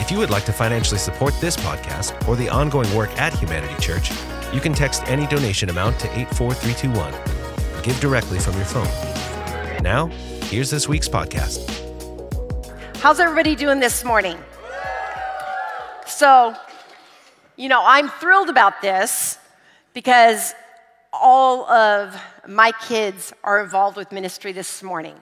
If you would like to financially support this podcast or the ongoing work at Humanity Church, you can text any donation amount to 84321. Give directly from your phone. Now, here's this week's podcast. How's everybody doing this morning? So, you know, I'm thrilled about this because all of my kids are involved with ministry this morning.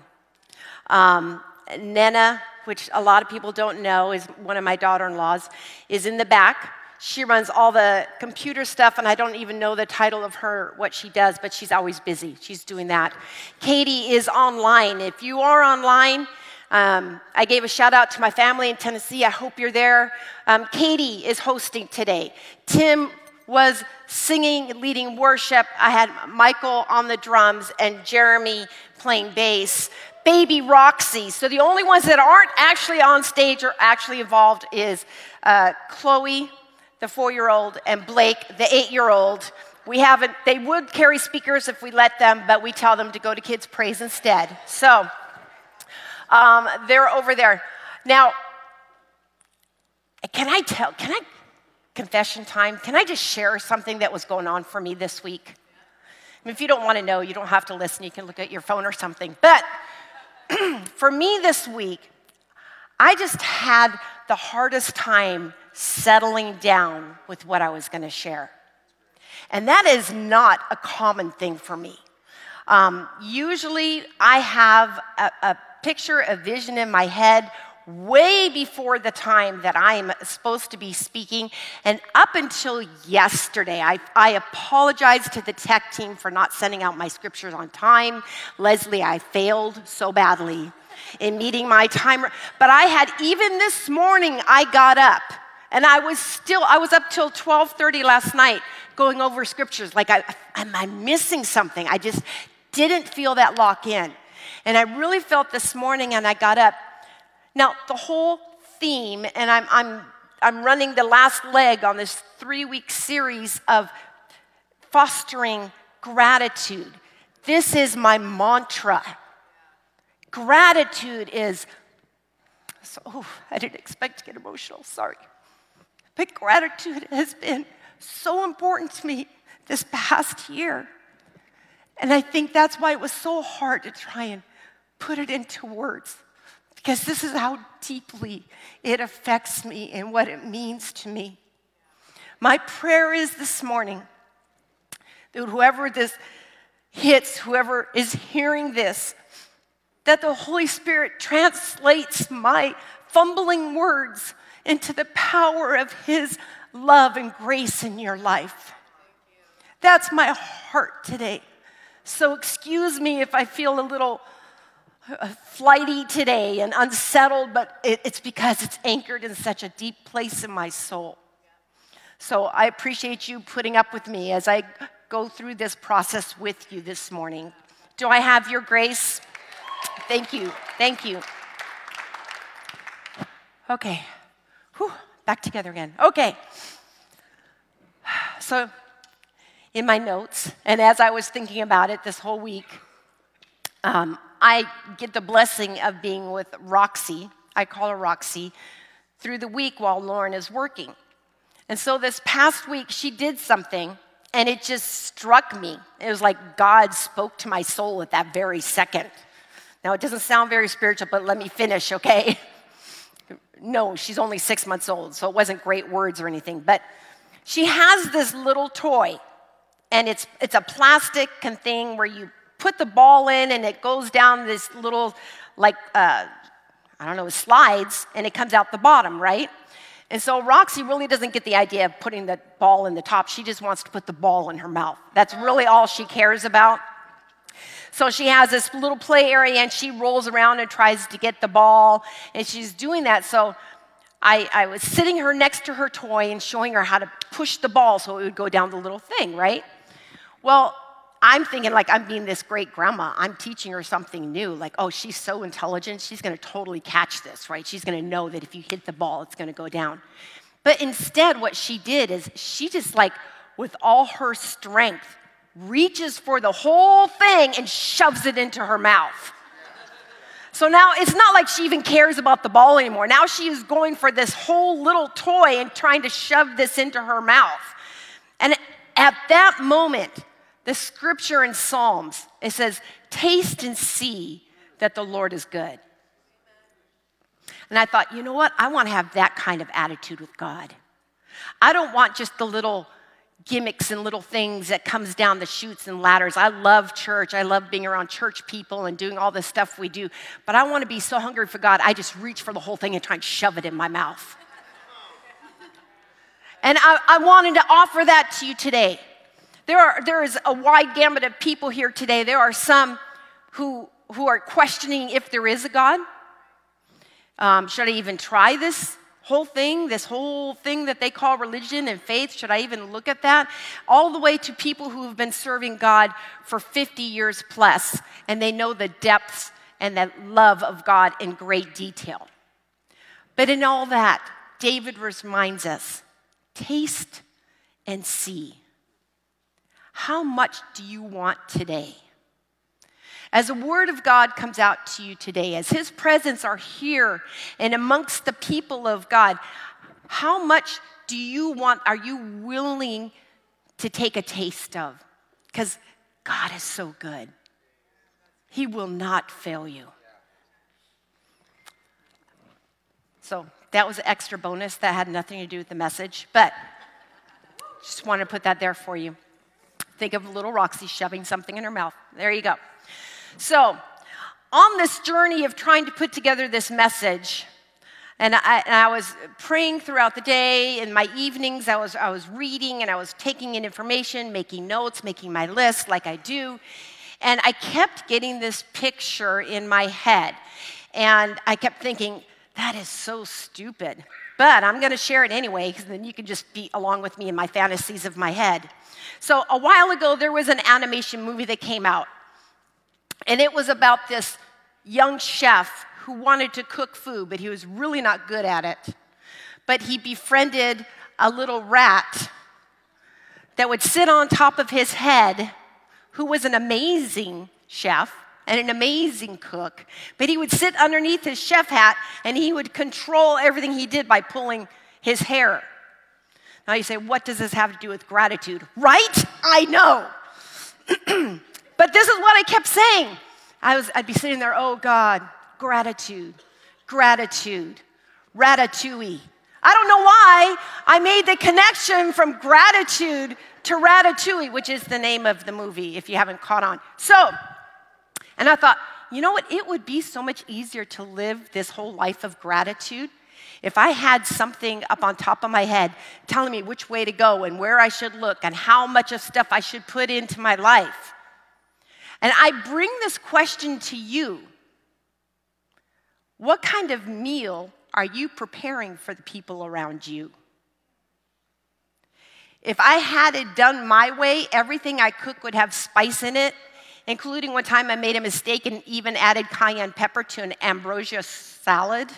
Um, Nena, which a lot of people don't know, is one of my daughter in laws, is in the back. She runs all the computer stuff, and I don't even know the title of her, what she does, but she's always busy. She's doing that. Katie is online. If you are online, um, I gave a shout out to my family in Tennessee. I hope you're there. Um, Katie is hosting today. Tim was singing, leading worship. I had Michael on the drums and Jeremy playing bass baby Roxy. So the only ones that aren't actually on stage or actually involved is uh, Chloe, the four year old, and Blake, the eight year old. We haven't, they would carry speakers if we let them, but we tell them to go to Kids Praise instead. So um, they're over there. Now, can I tell, can I, confession time, can I just share something that was going on for me this week? I mean, if you don't want to know, you don't have to listen. You can look at your phone or something. But for me this week, I just had the hardest time settling down with what I was going to share. And that is not a common thing for me. Um, usually, I have a, a picture, a vision in my head way before the time that I'm supposed to be speaking. And up until yesterday, I, I apologized to the tech team for not sending out my scriptures on time. Leslie, I failed so badly in meeting my timer. But I had, even this morning, I got up and I was still, I was up till 1230 last night going over scriptures. Like, I, am I missing something? I just didn't feel that lock in. And I really felt this morning, and I got up now, the whole theme, and I'm, I'm, I'm running the last leg on this three week series of fostering gratitude. This is my mantra. Gratitude is, so, oh, I didn't expect to get emotional, sorry. But gratitude has been so important to me this past year. And I think that's why it was so hard to try and put it into words because this is how deeply it affects me and what it means to me. My prayer is this morning that whoever this hits, whoever is hearing this, that the Holy Spirit translates my fumbling words into the power of His love and grace in your life. That's my heart today. So, excuse me if I feel a little flighty today and unsettled, but it, it's because it's anchored in such a deep place in my soul. So I appreciate you putting up with me as I go through this process with you this morning. Do I have your grace? Thank you. Thank you. Okay. Whew, back together again. Okay. So, in my notes, and as I was thinking about it this whole week, um, I get the blessing of being with Roxy, I call her Roxy, through the week while Lauren is working. And so this past week, she did something, and it just struck me. It was like God spoke to my soul at that very second. Now, it doesn't sound very spiritual, but let me finish, okay? no, she's only six months old, so it wasn't great words or anything. But she has this little toy, and it's, it's a plastic thing where you put the ball in and it goes down this little, like, uh, I don't know, it slides, and it comes out the bottom, right? And so Roxy really doesn't get the idea of putting the ball in the top. She just wants to put the ball in her mouth. That's really all she cares about. So she has this little play area and she rolls around and tries to get the ball, and she's doing that. So I, I was sitting her next to her toy and showing her how to push the ball so it would go down the little thing, right? Well, I'm thinking like I'm being this great grandma. I'm teaching her something new. Like, oh, she's so intelligent. She's going to totally catch this, right? She's going to know that if you hit the ball, it's going to go down. But instead, what she did is she just like, with all her strength, reaches for the whole thing and shoves it into her mouth. So now it's not like she even cares about the ball anymore. Now she is going for this whole little toy and trying to shove this into her mouth. And at that moment, the scripture in Psalms, it says, Taste and see that the Lord is good. And I thought, you know what? I want to have that kind of attitude with God. I don't want just the little gimmicks and little things that comes down the chutes and ladders. I love church. I love being around church people and doing all the stuff we do. But I want to be so hungry for God, I just reach for the whole thing and try and shove it in my mouth. And I, I wanted to offer that to you today. There, are, there is a wide gamut of people here today. There are some who, who are questioning if there is a God. Um, should I even try this whole thing, this whole thing that they call religion and faith? Should I even look at that? All the way to people who have been serving God for 50 years plus, and they know the depths and the love of God in great detail. But in all that, David reminds us taste and see. How much do you want today? As the word of God comes out to you today, as his presence are here and amongst the people of God, how much do you want, are you willing to take a taste of? Because God is so good. He will not fail you. So that was an extra bonus that had nothing to do with the message, but just want to put that there for you. Think of little Roxy shoving something in her mouth. There you go. So, on this journey of trying to put together this message, and I, and I, was praying throughout the day. In my evenings, I was, I was reading and I was taking in information, making notes, making my list like I do. And I kept getting this picture in my head. And I kept thinking, that is so stupid. But I'm going to share it anyway, because then you can just be along with me in my fantasies of my head. So, a while ago, there was an animation movie that came out, and it was about this young chef who wanted to cook food, but he was really not good at it. But he befriended a little rat that would sit on top of his head, who was an amazing chef and an amazing cook. But he would sit underneath his chef hat and he would control everything he did by pulling his hair. Now you say, what does this have to do with gratitude? Right? I know. but this is what I kept saying. I was, I'd be sitting there, oh God, gratitude, gratitude, ratatouille. I don't know why I made the connection from gratitude to Ratatouille, which is the name of the movie, if you haven't caught on. So, and I thought, you know what? It would be so much easier to live this whole life of gratitude if I had something up on top of my head telling me which way to go and where I should look and how much of stuff I should put into my life. And I bring this question to you What kind of meal are you preparing for the people around you? If I had it done my way, everything I cook would have spice in it, including one time I made a mistake and even added cayenne pepper to an ambrosia salad.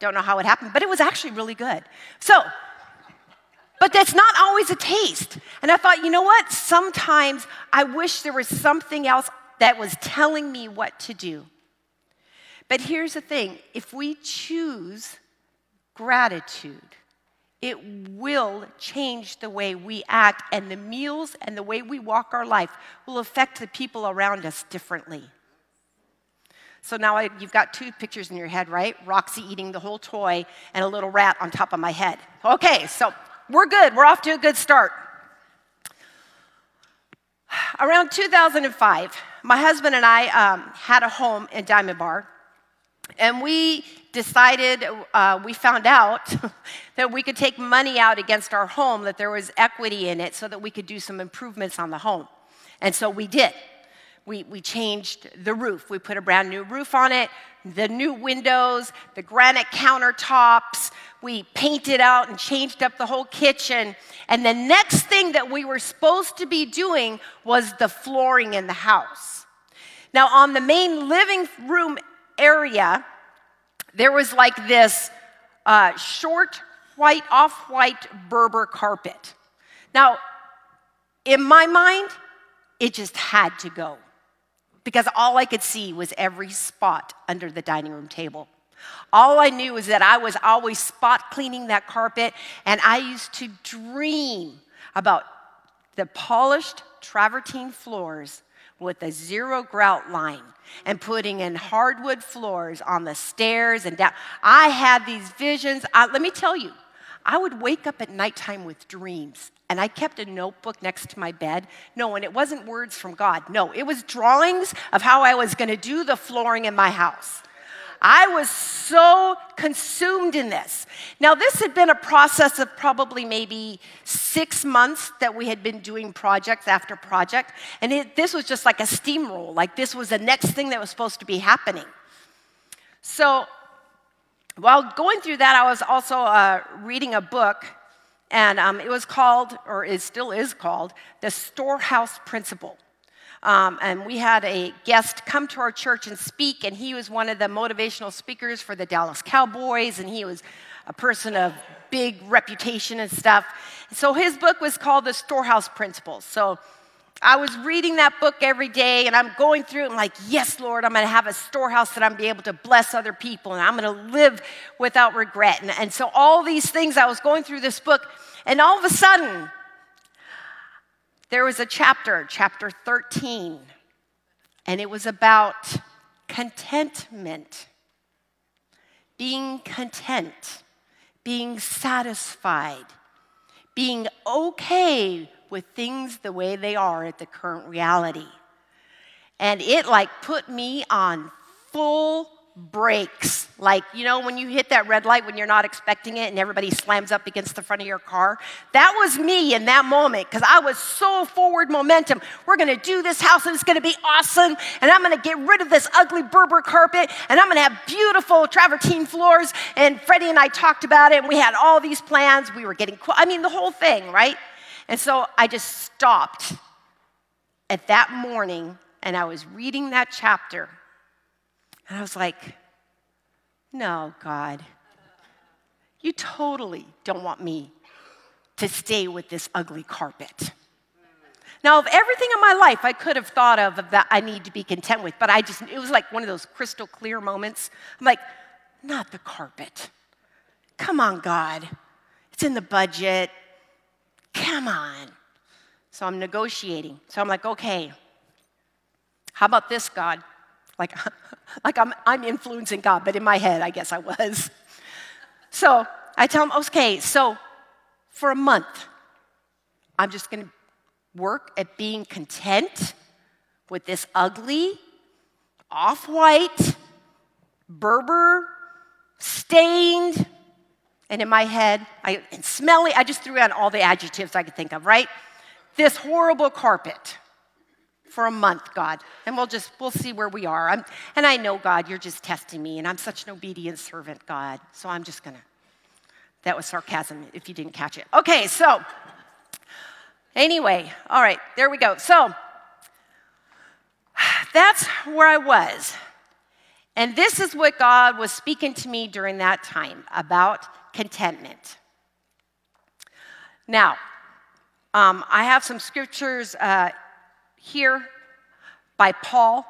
Don't know how it happened, but it was actually really good. So, but that's not always a taste. And I thought, you know what? Sometimes I wish there was something else that was telling me what to do. But here's the thing if we choose gratitude, it will change the way we act, and the meals and the way we walk our life will affect the people around us differently. So now I, you've got two pictures in your head, right? Roxy eating the whole toy and a little rat on top of my head. Okay, so we're good. We're off to a good start. Around 2005, my husband and I um, had a home in Diamond Bar, and we decided, uh, we found out that we could take money out against our home, that there was equity in it, so that we could do some improvements on the home. And so we did we, we changed the roof. We put a brand new roof on it, the new windows, the granite countertops. we painted out and changed up the whole kitchen. And the next thing that we were supposed to be doing was the flooring in the house. Now, on the main living room area, there was like this uh, short white, off white Berber carpet. Now, in my mind, it just had to go because all I could see was every spot under the dining room table. All I knew was that I was always spot cleaning that carpet, and I used to dream about the polished travertine floors with a zero grout line and putting in hardwood floors on the stairs and down. I had these visions. I, let me tell you, I would wake up at nighttime with dreams. And I kept a notebook next to my bed. No, and it wasn't words from God. No, it was drawings of how I was going to do the flooring in my house. I was so consumed in this. Now, this had been a process of probably maybe six months that we had been doing project after project. And it, this was just like a steamroll, like this was the next thing that was supposed to be happening. So, while going through that, I was also uh, reading a book, and um, it was called, or it still is called, The Storehouse Principle. Um, and we had a guest come to our church and speak, and he was one of the motivational speakers for the Dallas Cowboys, and he was a person of big reputation and stuff. So his book was called The Storehouse Principles. So I was reading that book every day, and I'm going through it. I'm like, yes, Lord, I'm to have a storehouse that I'm be able to bless other people, and I'm to live without regret. And, and so all these things, I was going through this book, and all of a sudden, there was a chapter, chapter 13, and it was about contentment, being content, being satisfied, being okay with things the way they are at the current reality. And it like put me on full brakes. Like, you know, when you hit that red light when you're not expecting it and everybody slams up against the front of your car. That was me in that moment because I was so forward momentum. We're going to do this house and it's going to be awesome. And I'm going to get rid of this ugly Berber carpet and I'm going to have beautiful travertine floors. And Freddie and I talked about it and we had all these plans. We were getting, I mean, the whole thing, right? And so I just stopped at that morning and I was reading that chapter and I was like, no, God, you totally don't want me to stay with this ugly carpet. Now, of everything in my life I could have thought of that I need to be content with, but I just, it was like one of those crystal clear moments. I'm like, not the carpet. Come on, God. It's in the budget. Come on. So I'm negotiating. So I'm like, okay, how about this, God? Like, like I'm, I'm influencing God, but in my head, I guess I was. So I tell him, okay, so for a month, I'm just going to work at being content with this ugly, off white, Berber, stained, and in my head, I, and smelly, I just threw out all the adjectives I could think of, right? This horrible carpet for a month, God, and we'll just we'll see where we are. I'm, and I know, God, you're just testing me, and I'm such an obedient servant, God. So I'm just gonna. That was sarcasm, if you didn't catch it. Okay, so anyway, all right, there we go. So that's where I was. And this is what God was speaking to me during that time about contentment. Now, um, I have some scriptures uh, here by Paul.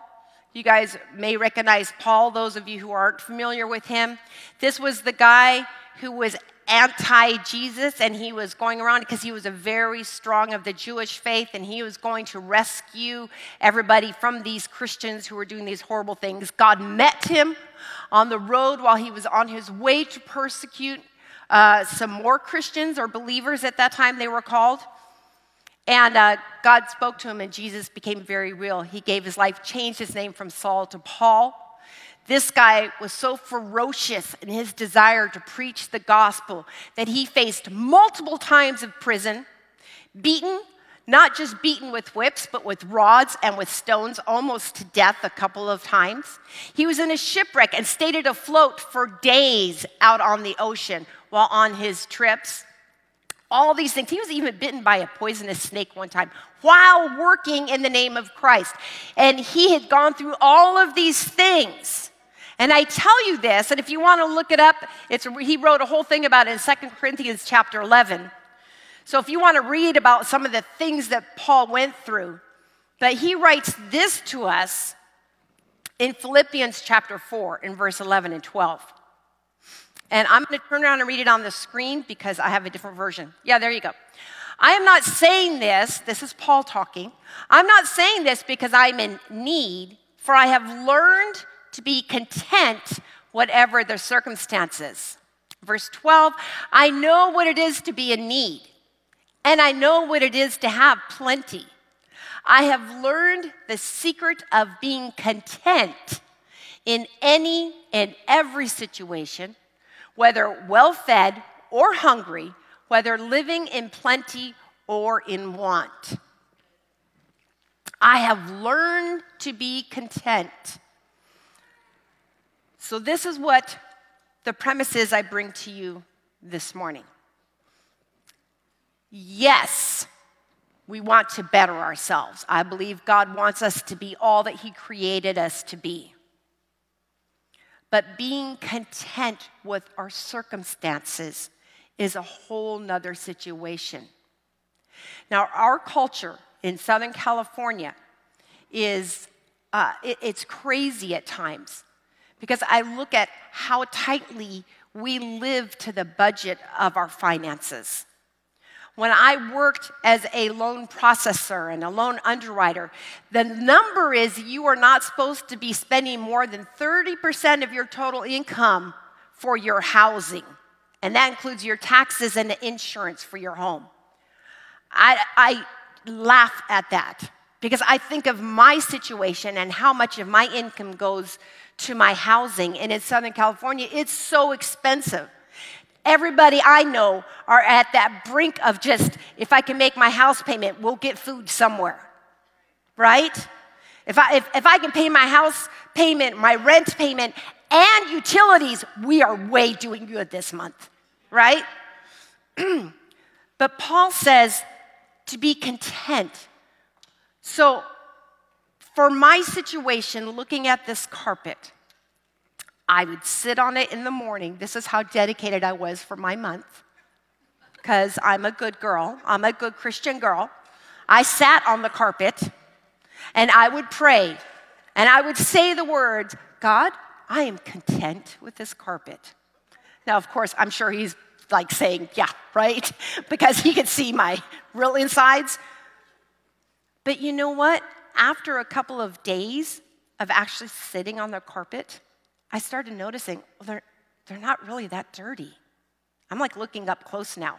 You guys may recognize Paul, those of you who aren't familiar with him. This was the guy who was anti Jesus and he was going around because he was a very strong of the Jewish faith and he was going to rescue everybody from these Christians who were doing these horrible things. God met him on the road while he was on his way to persecute uh, some more Christians or believers at that time, they were called. And uh, God spoke to him, and Jesus became very real. He gave his life, changed his name from Saul to Paul. This guy was so ferocious in his desire to preach the gospel that he faced multiple times of prison, beaten, not just beaten with whips, but with rods and with stones, almost to death a couple of times. He was in a shipwreck and stayed afloat for days out on the ocean while on his trips. All these things. He was even bitten by a poisonous snake one time while working in the name of Christ. And he had gone through all of these things. And I tell you this, and if you want to look it up, it's, he wrote a whole thing about it in 2 Corinthians chapter 11. So if you want to read about some of the things that Paul went through, but he writes this to us in Philippians chapter 4, in verse 11 and 12. And I'm going to turn around and read it on the screen because I have a different version. Yeah, there you go. I am not saying this, this is Paul talking. I'm not saying this because I'm in need, for I have learned to be content whatever the circumstances. Verse 12, I know what it is to be in need, and I know what it is to have plenty. I have learned the secret of being content in any and every situation, whether well fed or hungry, whether living in plenty or in want. I have learned to be content. So, this is what the premise is I bring to you this morning. Yes, we want to better ourselves. I believe God wants us to be all that He created us to be. But being content with our circumstances is a whole nother situation. Now, our culture in Southern California is uh, it, it's crazy at times because I look at how tightly we live to the budget of our finances. When I worked as a loan processor and a loan underwriter, the number is you are not supposed to be spending more than 30% of your total income for your housing. And that includes your taxes and the insurance for your home. I, I laugh at that because I think of my situation and how much of my income goes to my housing. And in Southern California, it's so expensive. Everybody I know are at that brink of just, if I can make my house payment, we'll get food somewhere, right? If I, if, if I can pay my house payment, my rent payment, and utilities, we are way doing good this month, right? but Paul says to be content. So, for my situation, looking at this carpet, I would sit on it in the morning. This is how dedicated I was for my month, because I'm a good girl. I'm a good Christian girl. I sat on the carpet and I would pray and I would say the words, God, I am content with this carpet. Now, of course, I'm sure he's like saying, yeah, right? because he could see my real insides. But you know what? After a couple of days of actually sitting on the carpet, I started noticing, well, they're, they're not really that dirty. I'm like looking up close now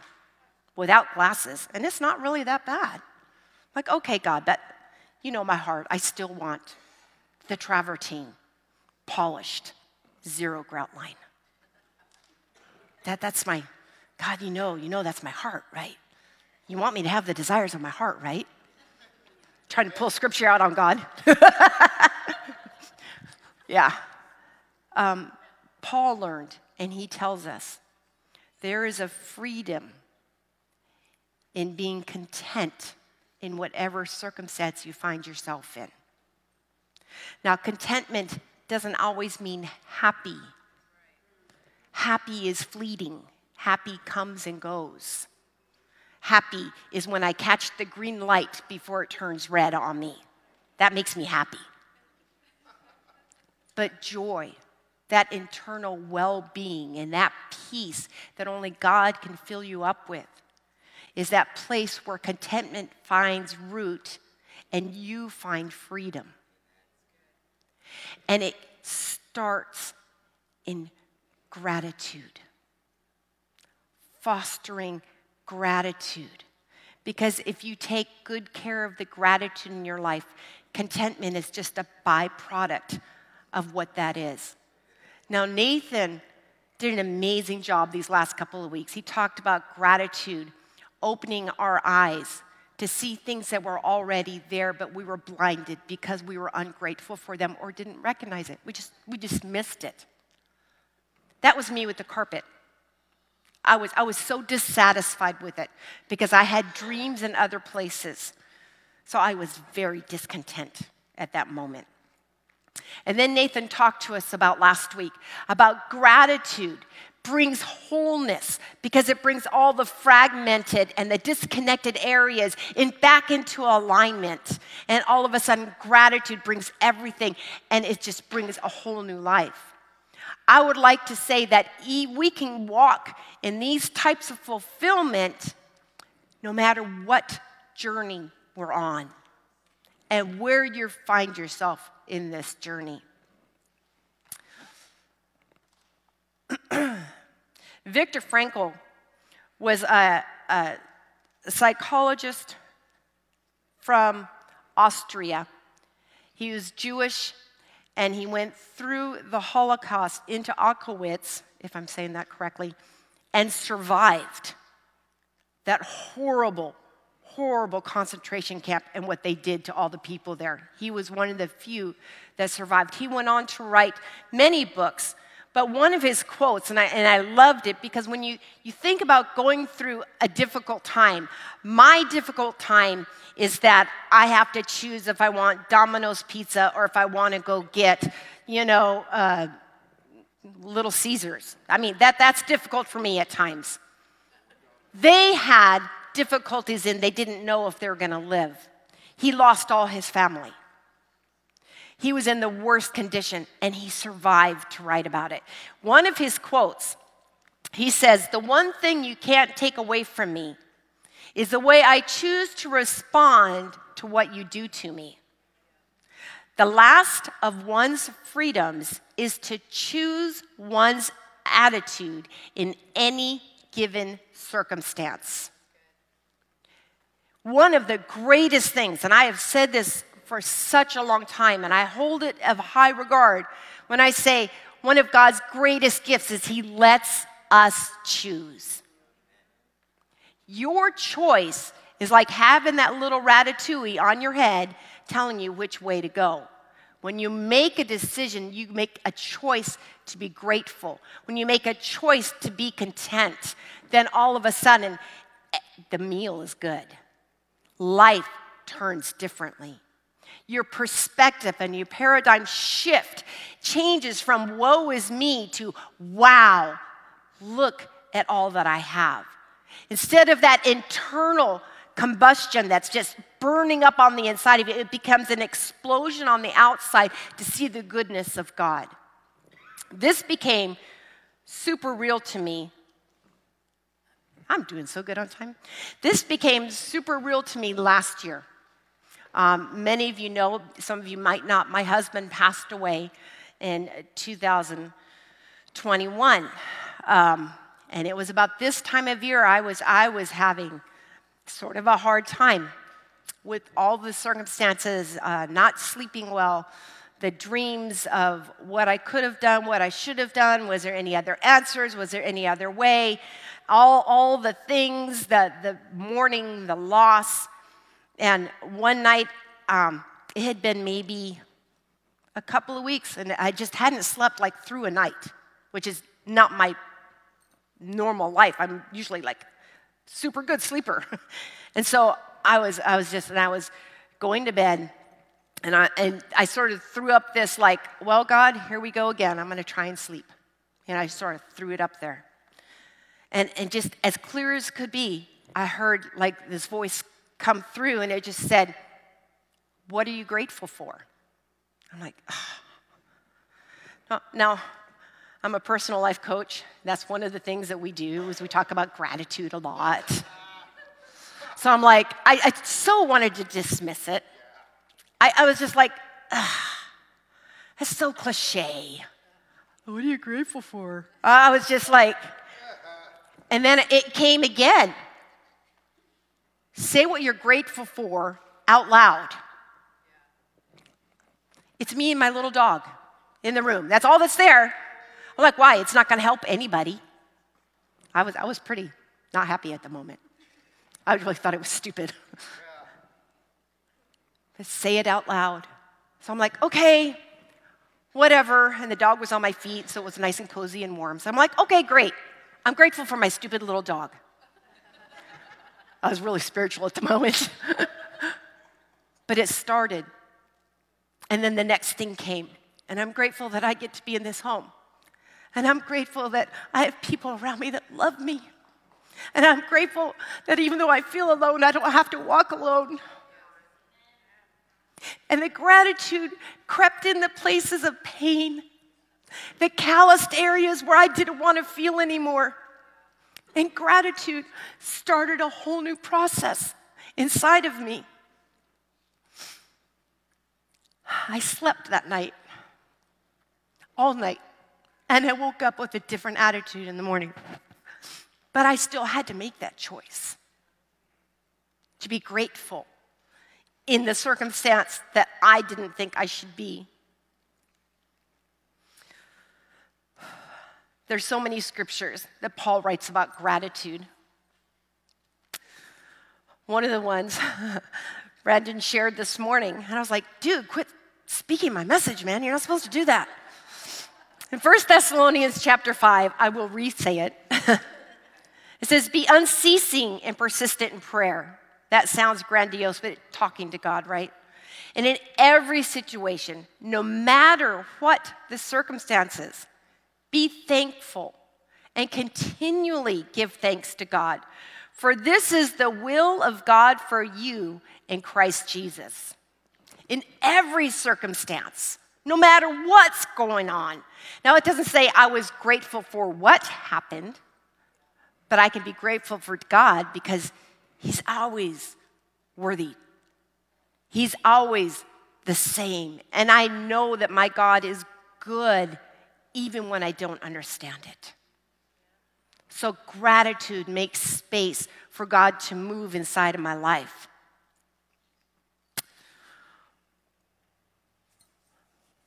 without glasses, and it's not really that bad. Like, okay, God, that, you know my heart. I still want the travertine polished, zero grout line. That, that's my, God, you know, you know that's my heart, right? You want me to have the desires of my heart, right? Trying to pull scripture out on God. yeah um, Paul learned, and he tells us there is a freedom in being content in whatever circumstance you find yourself in. Now, contentment doesn't always mean happy. Happy is fleeting, happy comes and goes. Happy is when I catch the green light before it turns red on me. That makes me happy. But joy, that internal well being and that peace that only God can fill you up with is that place where contentment finds root and you find freedom. And it starts in gratitude, fostering gratitude. Because if you take good care of the gratitude in your life, contentment is just a byproduct of what that is. Now, Nathan did an amazing job these last couple of weeks. He talked about gratitude, opening our eyes to see things that were already there, but we were blinded because we were ungrateful for them or didn't recognize it. We just, we just missed it. That was me with the carpet. I was, I was so dissatisfied with it because I had dreams in other places. So I was very discontent at that moment. And then Nathan talked to us about last week about gratitude brings wholeness because it brings all the fragmented and the disconnected areas in back into alignment. And all of a sudden, gratitude brings everything and it just brings a whole new life. I would like to say that we can walk in these types of fulfillment no matter what journey we're on and where you find yourself in this journey. Viktor Frankl was a, a psychologist from Austria. He was Jewish and he went through the Holocaust into Auschwitz, if I'm saying that correctly, and survived that horrible, horrible concentration camp and what they did to all the people there. He was one of the few that survived. He went on to write many books, but one of his quotes, and I, and I loved it because when you, you think about going through a difficult time, my difficult time is that I have to choose if I want Domino's pizza or if I want to go get, you know, uh, Little Caesars. I mean, that, that's difficult for me at times. They had difficulties in they didn't know if they were going to live. He lost all his family. He was in the worst condition and he survived to write about it. One of his quotes, he says, The one thing you can't take away from me is the way I choose to respond to what you do to me. The last of one's freedoms is to choose one's attitude in any given circumstance. One of the greatest things, and I have said this for such a long time, and I hold it of high regard when I say one of God's greatest gifts is He lets us choose. Your choice is like having that little ratatouille on your head telling you which way to go. When you make a decision, you make a choice to be grateful. When you make a choice to be content, then all of a sudden, eh, the meal is good. Life turns differently. Your perspective and your paradigm shift changes from woe is me to wow, look at all that I have. Instead of that internal combustion that's just burning up on the inside of you, it becomes an explosion on the outside to see the goodness of God. This became super real to me. I'm doing so good on time. This became super real to me last year. Um, many of you know, some of you might not, my husband passed away in 2021. Um, and it was about this time of year I was, I was having sort of a hard time with all the circumstances, uh, not sleeping well, the dreams of what I could have done, what I should have done. Was there any other answers? Was there any other way? All, all the things, the, the mourning, the loss. And one night, um, it had been maybe a couple of weeks, and I just hadn't slept like through a night, which is not my normal life. I'm usually like super good sleeper. and so I was, I was just, and I was going to bed, and I, and I sort of threw up this, like, well, God, here we go again. I'm going to try and sleep. And I sort of threw it up there. And, and just as clear as could be, I heard like this voice come through, and it just said, What are you grateful for? I'm like, oh. now, I'm a personal life coach. That's one of the things that we do is we talk about gratitude a lot. So I'm like, I, I so wanted to dismiss it. I, I was just like, that's so cliche. What are you grateful for? I was just like, and then it came again. Say what you're grateful for out loud. It's me and my little dog in the room. That's all that's there. I'm like, why? It's not going to help anybody. I was, I was pretty not happy at the moment. I really thought it was stupid. say it out loud. So I'm like, okay, whatever. And the dog was on my feet, so it was nice and cozy and warm. So I'm like, okay, great. I'm grateful for my stupid little dog. I was really spiritual at the moment. but it started. And then the next thing came. And I'm grateful that I get to be in this home. And I'm grateful that I have people around me that love me. And I'm grateful that even though I feel alone, I don't have to walk alone. And the gratitude crept in the places of pain, the calloused areas where I didn't want to feel anymore. And gratitude started a whole new process inside of me. I slept that night, all night, and I woke up with a different attitude in the morning. But I still had to make that choice to be grateful in the circumstance that I didn't think I should be. There's so many scriptures that Paul writes about gratitude. One of the ones Brandon shared this morning, and I was like, dude, quit speaking my message, man. You're not supposed to do that. In 1 Thessalonians chapter 5, I will re-say it. it says, Be unceasing and persistent in prayer. That sounds grandiose, but talking to God, right? And in every situation, no matter what the circumstances, be thankful and continually give thanks to God. For this is the will of God for you in Christ Jesus. In every circumstance, no matter what's going on. Now, it doesn't say I was grateful for what happened, but I can be grateful for God because He's always worthy. He's always the same. And I know that my God is good even when I don't understand it. So, gratitude makes space for God to move inside of my life.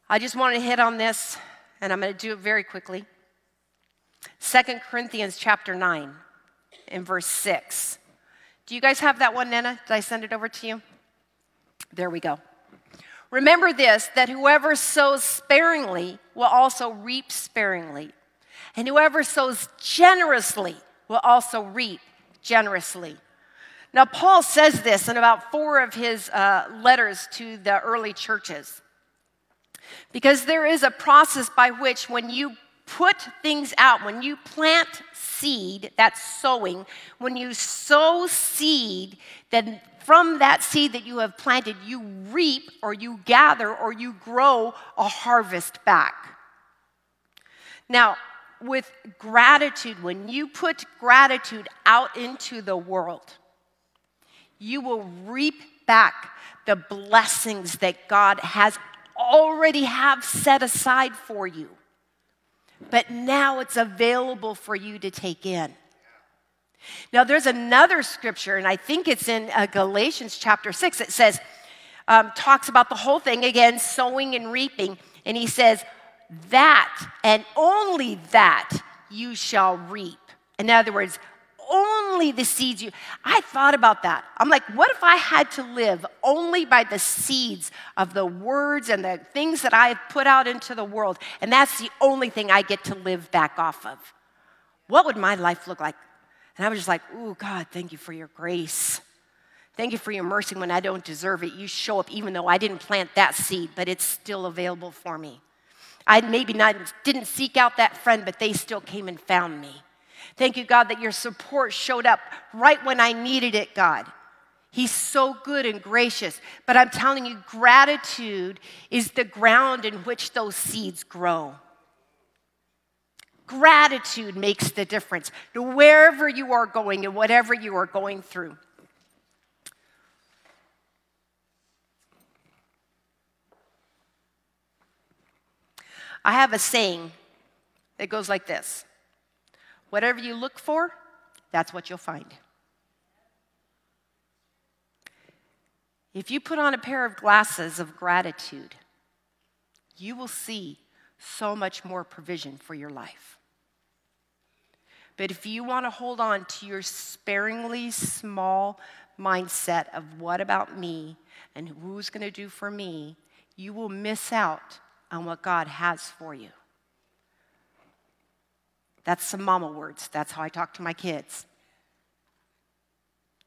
I just want to hit on this, and I'm going to do it very quickly. Second Corinthians chapter 9 in verse 6. Do you guys have that one, Nana? Did I send it over to you? There we go. Remember this that whoever sows sparingly will also reap sparingly, and whoever sows generously will also reap generously. Now, Paul says this in about four of his uh, letters to the early churches. Because there is a process by which, when you put things out, when you plant seed, that's sowing, when you sow seed, then from that seed that you have planted, you reap or you gather or you grow a harvest back. Now, with gratitude, when you put gratitude out into the world, you will reap back the blessings that God has already have set aside for you but now it's available for you to take in. Now, there's another scripture, and I think it's in uh, Galatians chapter 6. It says, um, talks about the whole thing again, sowing and reaping. And he says, that and only that you shall reap. In other words, only the seeds you. I thought about that. I'm like, what if I had to live only by the seeds of the words and the things that I have put out into the world, and that's the only thing I get to live back off of? What would my life look like? And I was just like, oh, God, thank you for your grace. Thank you for your mercy when I don't deserve it. You show up even though I didn't plant that seed, but it's still available for me. I maybe not didn't seek out that friend, but they still came and found me. Thank you, God, that your support showed up right when I needed it, God. He's so good and gracious. But I'm telling you, gratitude is the ground in which those seeds grow. Gratitude makes the difference to wherever you are going and whatever you are going through. I have a saying that goes like this Whatever you look for, that's what you'll find. If you put on a pair of glasses of gratitude, you will see so much more provision for your life. But if you want to hold on to your sparingly small mindset of what about me and who's going to do for me, you will miss out on what God has for you. That's some mama words. That's how I talk to my kids.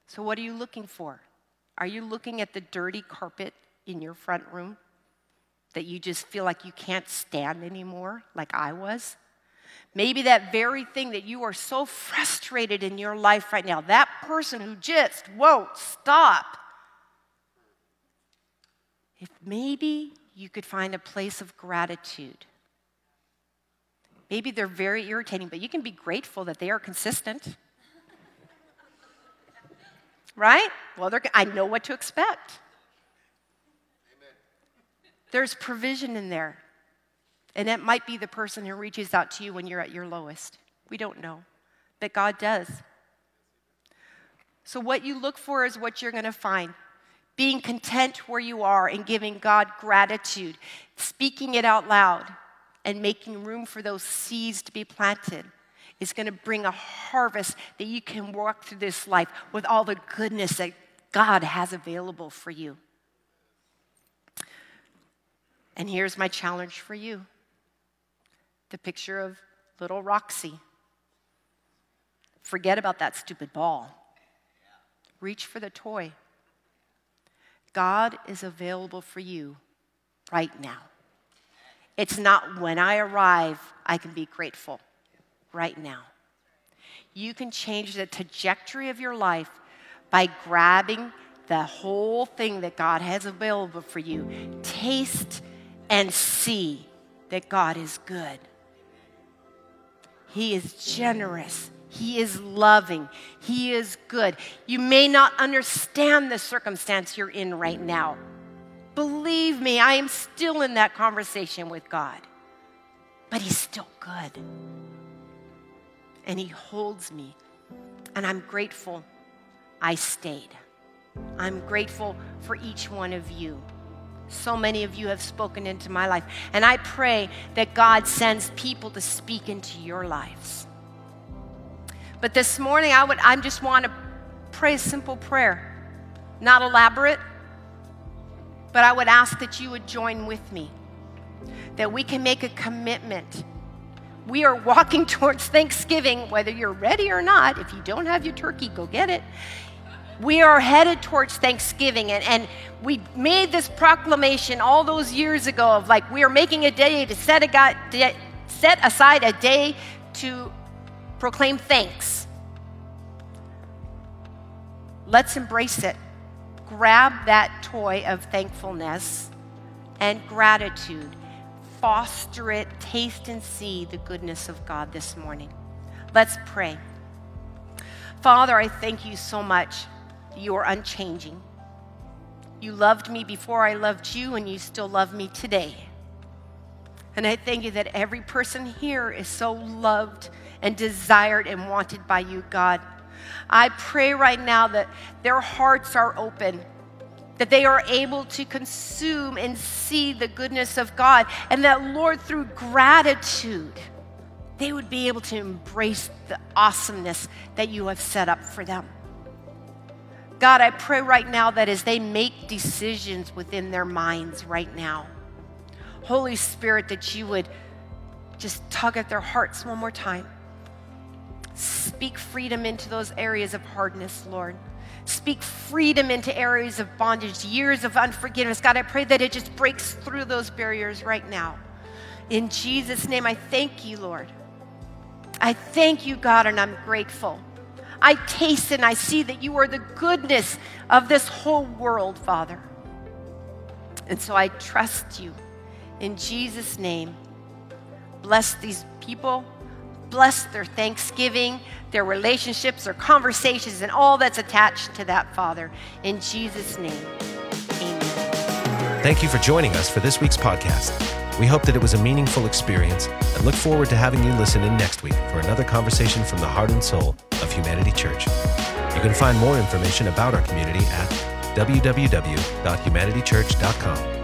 So, what are you looking for? Are you looking at the dirty carpet in your front room that you just feel like you can't stand anymore, like I was? Maybe that very thing that you are so frustrated in your life right now, that person who just won't stop. If maybe you could find a place of gratitude. Maybe they're very irritating, but you can be grateful that they are consistent. right? Well, I know what to expect. Amen. There's provision in there. And it might be the person who reaches out to you when you're at your lowest. We don't know, but God does. So, what you look for is what you're going to find. Being content where you are and giving God gratitude, speaking it out loud, and making room for those seeds to be planted is going to bring a harvest that you can walk through this life with all the goodness that God has available for you. And here's my challenge for you the picture of little Roxy. Forget about that stupid ball. Reach for the toy. God is available for you right now. It's not when I arrive, I can be grateful. Right now. You can change the trajectory of your life by grabbing the whole thing that God has available for you. Taste and see that God is good. He is generous. He is loving. He is good. You may not understand the circumstance you're in right now. Believe me, I am still in that conversation with God. But He's still good. And He holds me. And I'm grateful I stayed. I'm grateful for each one of you. So many of you have spoken into my life. And I pray that God sends people to speak into your lives. But this morning, I would I just want to pray a simple prayer, not elaborate, but I would ask that you would join with me, that we can make a commitment. We are walking towards Thanksgiving, whether you're ready or not. If you don't have your turkey, go get it we are headed towards Thanksgiving, and, and we made this proclamation all those years ago of like we are making a day to set, a, set aside a day to proclaim thanks. Let's embrace it. Grab that toy of thankfulness and gratitude. Foster it, taste and see the goodness of God this morning. Let's pray. Father, I thank you so much you are unchanging. You loved me before I loved you, and you still love me today. And I thank you that every person here is so loved and desired and wanted by you, God. I pray right now that their hearts are open, that they are able to consume and see the goodness of God, and that, Lord, through gratitude, they would be able to embrace the awesomeness that you have set up for them. God, I pray right now that as they make decisions within their minds right now, Holy Spirit, that you would just tug at their hearts one more time. Speak freedom into those areas of hardness, Lord. Speak freedom into areas of bondage, years of unforgiveness. God, I pray that it just breaks through those barriers right now. In Jesus' name, I thank you, Lord. I thank you, God, and I'm grateful. I taste and I see that you are the goodness of this whole world, Father. And so I trust you. In Jesus' name, bless these people, bless their thanksgiving, their relationships, their conversations, and all that's attached to that, Father. In Jesus' name, amen. Thank you for joining us for this week's podcast. We hope that it was a meaningful experience and look forward to having you listen in next week for another conversation from the heart and soul of Humanity Church. You can find more information about our community at www.humanitychurch.com.